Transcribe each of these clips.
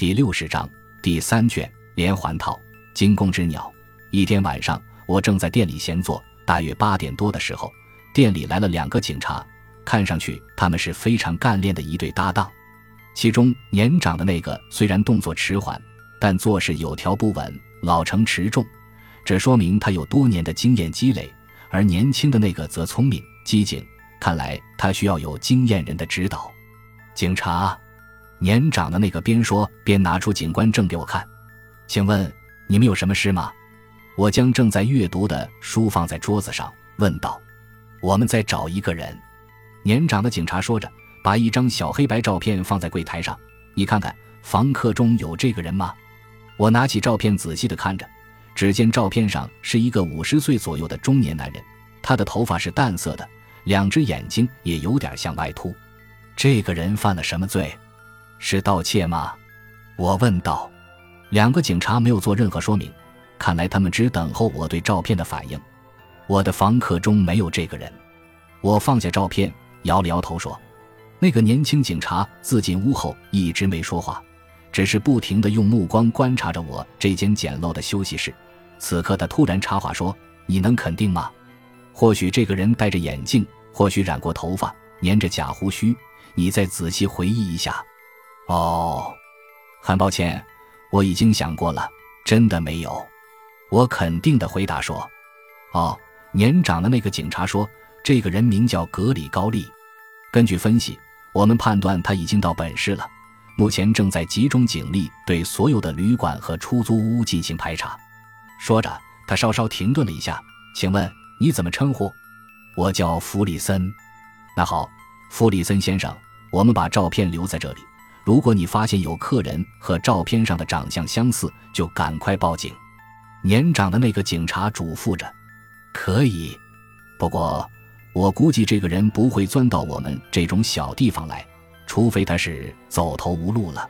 第六十章第三卷连环套。惊弓之鸟。一天晚上，我正在店里闲坐，大约八点多的时候，店里来了两个警察，看上去他们是非常干练的一对搭档。其中年长的那个虽然动作迟缓，但做事有条不紊，老成持重，这说明他有多年的经验积累；而年轻的那个则聪明机警，看来他需要有经验人的指导。警察。年长的那个边说边拿出警官证给我看，请问你们有什么事吗？我将正在阅读的书放在桌子上，问道：“我们在找一个人。”年长的警察说着，把一张小黑白照片放在柜台上：“你看看，房客中有这个人吗？”我拿起照片仔细的看着，只见照片上是一个五十岁左右的中年男人，他的头发是淡色的，两只眼睛也有点向外凸。这个人犯了什么罪？是盗窃吗？我问道。两个警察没有做任何说明，看来他们只等候我对照片的反应。我的房客中没有这个人。我放下照片，摇了摇头说：“那个年轻警察自进屋后一直没说话，只是不停地用目光观察着我这间简陋的休息室。此刻他突然插话说：‘你能肯定吗？或许这个人戴着眼镜，或许染过头发，粘着假胡须。你再仔细回忆一下。’”哦，很抱歉，我已经想过了，真的没有。我肯定的回答说：“哦。”年长的那个警察说：“这个人名叫格里高利。根据分析，我们判断他已经到本市了，目前正在集中警力对所有的旅馆和出租屋进行排查。”说着，他稍稍停顿了一下：“请问你怎么称呼？”“我叫弗里森。”“那好，弗里森先生，我们把照片留在这里。”如果你发现有客人和照片上的长相相似，就赶快报警。年长的那个警察嘱咐着：“可以，不过我估计这个人不会钻到我们这种小地方来，除非他是走投无路了。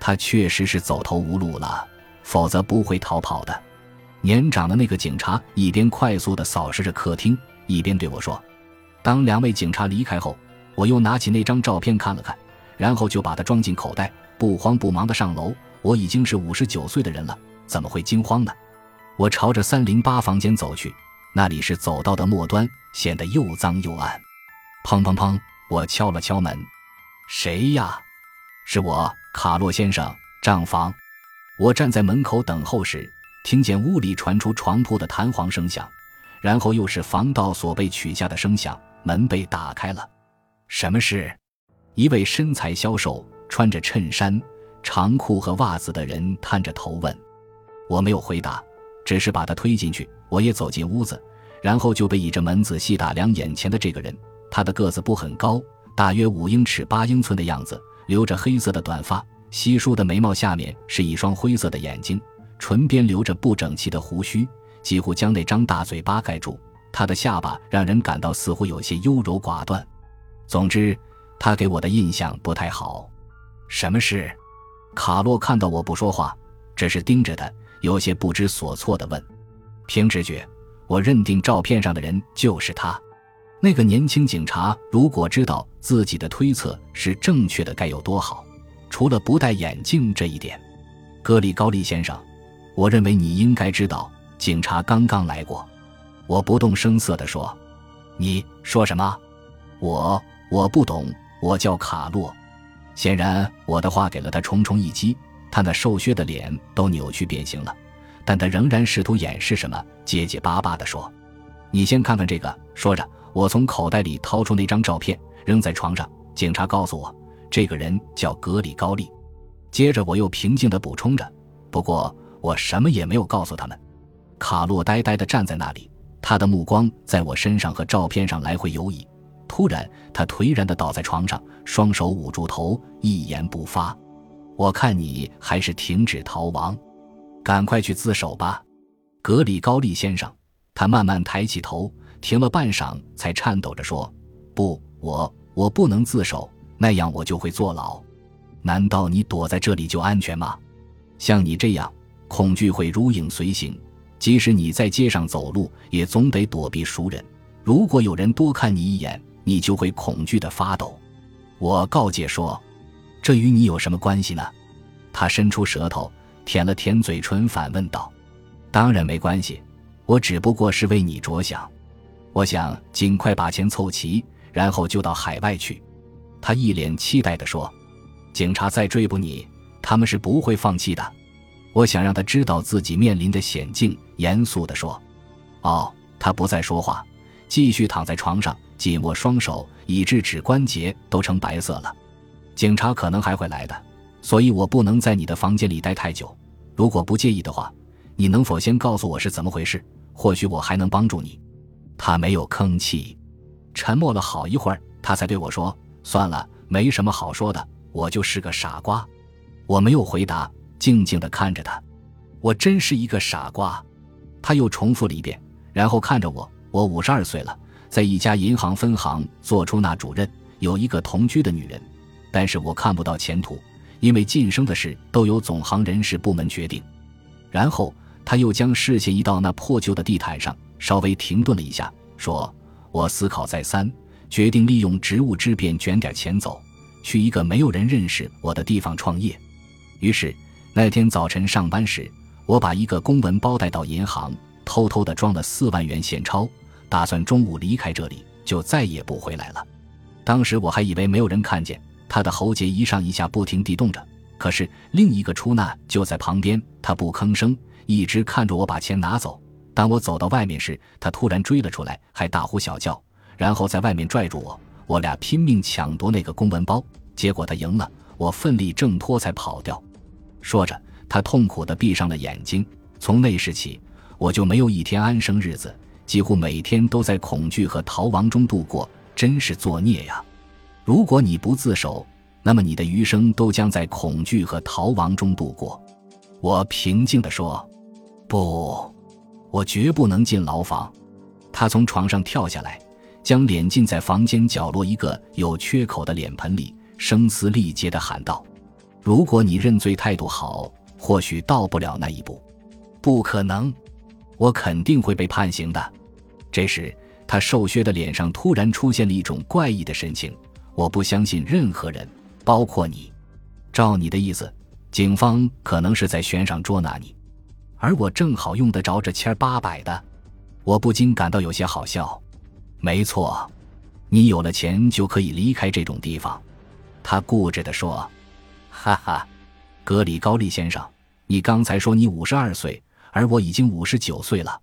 他确实是走投无路了，否则不会逃跑的。”年长的那个警察一边快速地扫视着客厅，一边对我说：“当两位警察离开后，我又拿起那张照片看了看。”然后就把它装进口袋，不慌不忙地上楼。我已经是五十九岁的人了，怎么会惊慌呢？我朝着三零八房间走去，那里是走道的末端，显得又脏又暗。砰砰砰！我敲了敲门。谁呀？是我，卡洛先生。账房。我站在门口等候时，听见屋里传出床铺的弹簧声响，然后又是防盗锁被取下的声响。门被打开了。什么事？一位身材消瘦、穿着衬衫、长裤和袜子的人探着头问：“我没有回答，只是把他推进去。我也走进屋子，然后就被倚着门仔细打量眼前的这个人。他的个子不很高，大约五英尺八英寸的样子，留着黑色的短发，稀疏的眉毛下面是一双灰色的眼睛，唇边留着不整齐的胡须，几乎将那张大嘴巴盖住。他的下巴让人感到似乎有些优柔寡断。总之。”他给我的印象不太好。什么事？卡洛看到我不说话，只是盯着他，有些不知所措地问。凭直觉，我认定照片上的人就是他。那个年轻警察如果知道自己的推测是正确的，该有多好！除了不戴眼镜这一点，格里高利先生，我认为你应该知道，警察刚刚来过。我不动声色地说：“你说什么？我我不懂。”我叫卡洛，显然我的话给了他重重一击，他那瘦削的脸都扭曲变形了，但他仍然试图掩饰什么，结结巴巴地说：“你先看看这个。”说着，我从口袋里掏出那张照片，扔在床上。警察告诉我，这个人叫格里高利。接着我又平静地补充着：“不过我什么也没有告诉他们。”卡洛呆呆地站在那里，他的目光在我身上和照片上来回游移。突然，他颓然地倒在床上，双手捂住头，一言不发。我看你还是停止逃亡，赶快去自首吧，格里高利先生。他慢慢抬起头，停了半晌，才颤抖着说：“不，我我不能自首，那样我就会坐牢。难道你躲在这里就安全吗？像你这样，恐惧会如影随形，即使你在街上走路，也总得躲避熟人。如果有人多看你一眼。”你就会恐惧的发抖。我告诫说：“这与你有什么关系呢？”他伸出舌头舔了舔嘴唇，反问道：“当然没关系，我只不过是为你着想。我想尽快把钱凑齐，然后就到海外去。”他一脸期待地说：“警察再追捕你，他们是不会放弃的。”我想让他知道自己面临的险境，严肃地说：“哦。”他不再说话，继续躺在床上，紧握双手，以致指关节都成白色了。警察可能还会来的，所以我不能在你的房间里待太久。如果不介意的话，你能否先告诉我是怎么回事？或许我还能帮助你。他没有吭气，沉默了好一会儿，他才对我说：“算了，没什么好说的，我就是个傻瓜。”我没有回答，静静地看着他。我真是一个傻瓜。他又重复了一遍。然后看着我，我五十二岁了，在一家银行分行做出纳主任，有一个同居的女人，但是我看不到前途，因为晋升的事都由总行人事部门决定。然后他又将视线移到那破旧的地毯上，稍微停顿了一下，说：“我思考再三，决定利用职务之便卷点钱走，去一个没有人认识我的地方创业。”于是那天早晨上班时，我把一个公文包带到银行。偷偷的装了四万元现钞，打算中午离开这里，就再也不回来了。当时我还以为没有人看见，他的喉结一上一下不停地动着。可是另一个出纳就在旁边，他不吭声，一直看着我把钱拿走。当我走到外面时，他突然追了出来，还大呼小叫，然后在外面拽住我，我俩拼命抢夺那个公文包。结果他赢了，我奋力挣脱才跑掉。说着，他痛苦地闭上了眼睛。从那时起。我就没有一天安生日子，几乎每天都在恐惧和逃亡中度过，真是作孽呀！如果你不自首，那么你的余生都将在恐惧和逃亡中度过。我平静地说：“不，我绝不能进牢房。”他从床上跳下来，将脸浸在房间角落一个有缺口的脸盆里，声嘶力竭地喊道：“如果你认罪态度好，或许到不了那一步。不可能。”我肯定会被判刑的。这时，他瘦削的脸上突然出现了一种怪异的神情。我不相信任何人，包括你。照你的意思，警方可能是在悬赏捉拿你，而我正好用得着这千八百的。我不禁感到有些好笑。没错，你有了钱就可以离开这种地方。他固执地说：“哈哈，格里高利先生，你刚才说你五十二岁。”而我已经五十九岁了，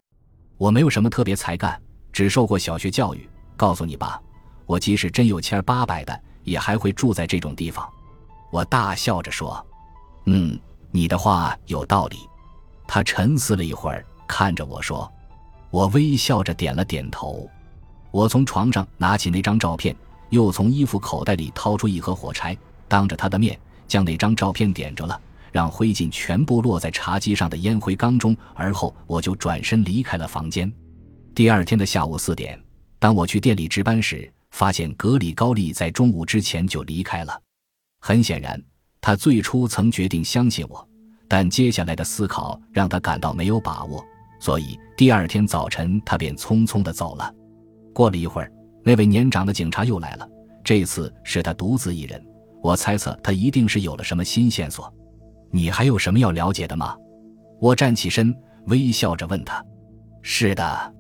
我没有什么特别才干，只受过小学教育。告诉你吧，我即使真有千八百的，也还会住在这种地方。我大笑着说：“嗯，你的话有道理。”他沉思了一会儿，看着我说：“我微笑着点了点头。”我从床上拿起那张照片，又从衣服口袋里掏出一盒火柴，当着他的面将那张照片点着了。让灰烬全部落在茶几上的烟灰缸中，而后我就转身离开了房间。第二天的下午四点，当我去店里值班时，发现格里高利在中午之前就离开了。很显然，他最初曾决定相信我，但接下来的思考让他感到没有把握，所以第二天早晨他便匆匆地走了。过了一会儿，那位年长的警察又来了，这次是他独自一人。我猜测他一定是有了什么新线索。你还有什么要了解的吗？我站起身，微笑着问他：“是的。”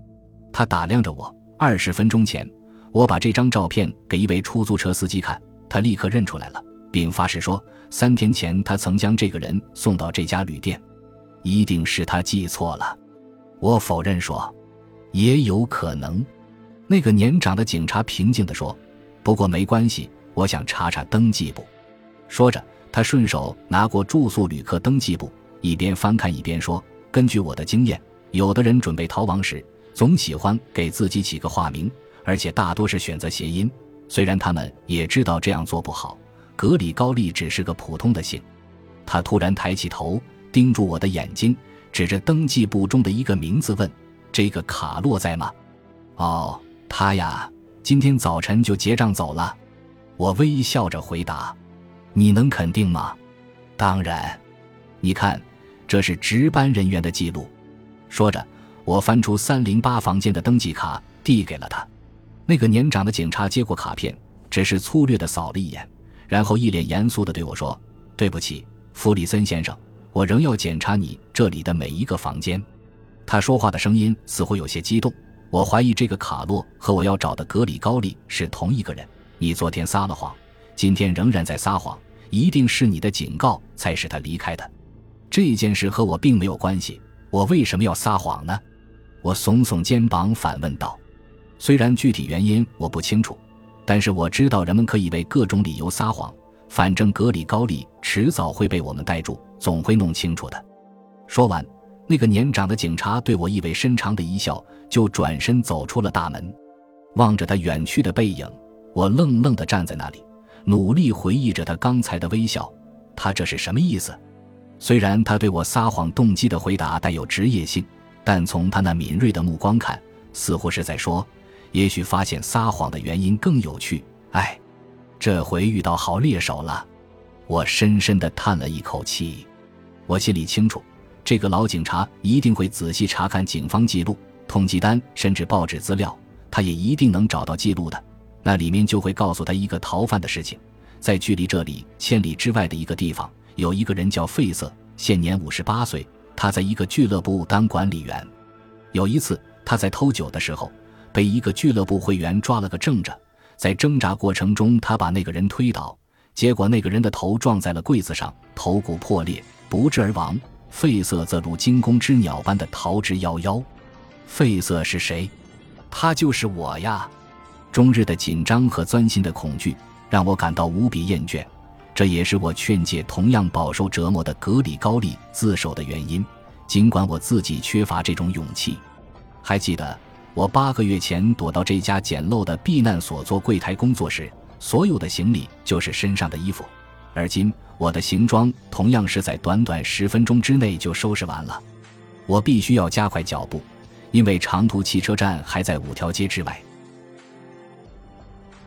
他打量着我。二十分钟前，我把这张照片给一位出租车司机看，他立刻认出来了，并发誓说，三天前他曾将这个人送到这家旅店。一定是他记错了。我否认说：“也有可能。”那个年长的警察平静地说：“不过没关系，我想查查登记簿。”说着。他顺手拿过住宿旅客登记簿，一边翻看一边说：“根据我的经验，有的人准备逃亡时，总喜欢给自己起个化名，而且大多是选择谐音。虽然他们也知道这样做不好，格里高利只是个普通的姓。”他突然抬起头，盯住我的眼睛，指着登记簿中的一个名字问：“这个卡洛在吗？”“哦，他呀，今天早晨就结账走了。”我微笑着回答。你能肯定吗？当然。你看，这是值班人员的记录。说着，我翻出三零八房间的登记卡，递给了他。那个年长的警察接过卡片，只是粗略的扫了一眼，然后一脸严肃的对我说：“对不起，弗里森先生，我仍要检查你这里的每一个房间。他说话的声音似乎有些激动。我怀疑这个卡洛和我要找的格里高利是同一个人。你昨天撒了谎，今天仍然在撒谎，一定是你的警告才使他离开的。这件事和我并没有关系。我为什么要撒谎呢？我耸耸肩膀反问道。虽然具体原因我不清楚，但是我知道人们可以为各种理由撒谎。反正格里高利迟早会被我们逮住，总会弄清楚的。说完，那个年长的警察对我意味深长的一笑，就转身走出了大门。望着他远去的背影，我愣愣地站在那里，努力回忆着他刚才的微笑。他这是什么意思？虽然他对我撒谎动机的回答带有职业性，但从他那敏锐的目光看，似乎是在说：也许发现撒谎的原因更有趣。哎。这回遇到好猎手了，我深深地叹了一口气。我心里清楚，这个老警察一定会仔细查看警方记录、通缉单，甚至报纸资料。他也一定能找到记录的，那里面就会告诉他一个逃犯的事情。在距离这里千里之外的一个地方，有一个人叫费瑟，现年五十八岁。他在一个俱乐部当管理员。有一次，他在偷酒的时候，被一个俱乐部会员抓了个正着。在挣扎过程中，他把那个人推倒，结果那个人的头撞在了柜子上，头骨破裂，不治而亡。费瑟则如惊弓之鸟般的逃之夭夭。费瑟是谁？他就是我呀！终日的紧张和钻心的恐惧让我感到无比厌倦，这也是我劝诫同样饱受折磨的格里高利自首的原因。尽管我自己缺乏这种勇气，还记得。我八个月前躲到这家简陋的避难所做柜台工作时，所有的行李就是身上的衣服。而今，我的行装同样是在短短十分钟之内就收拾完了。我必须要加快脚步，因为长途汽车站还在五条街之外。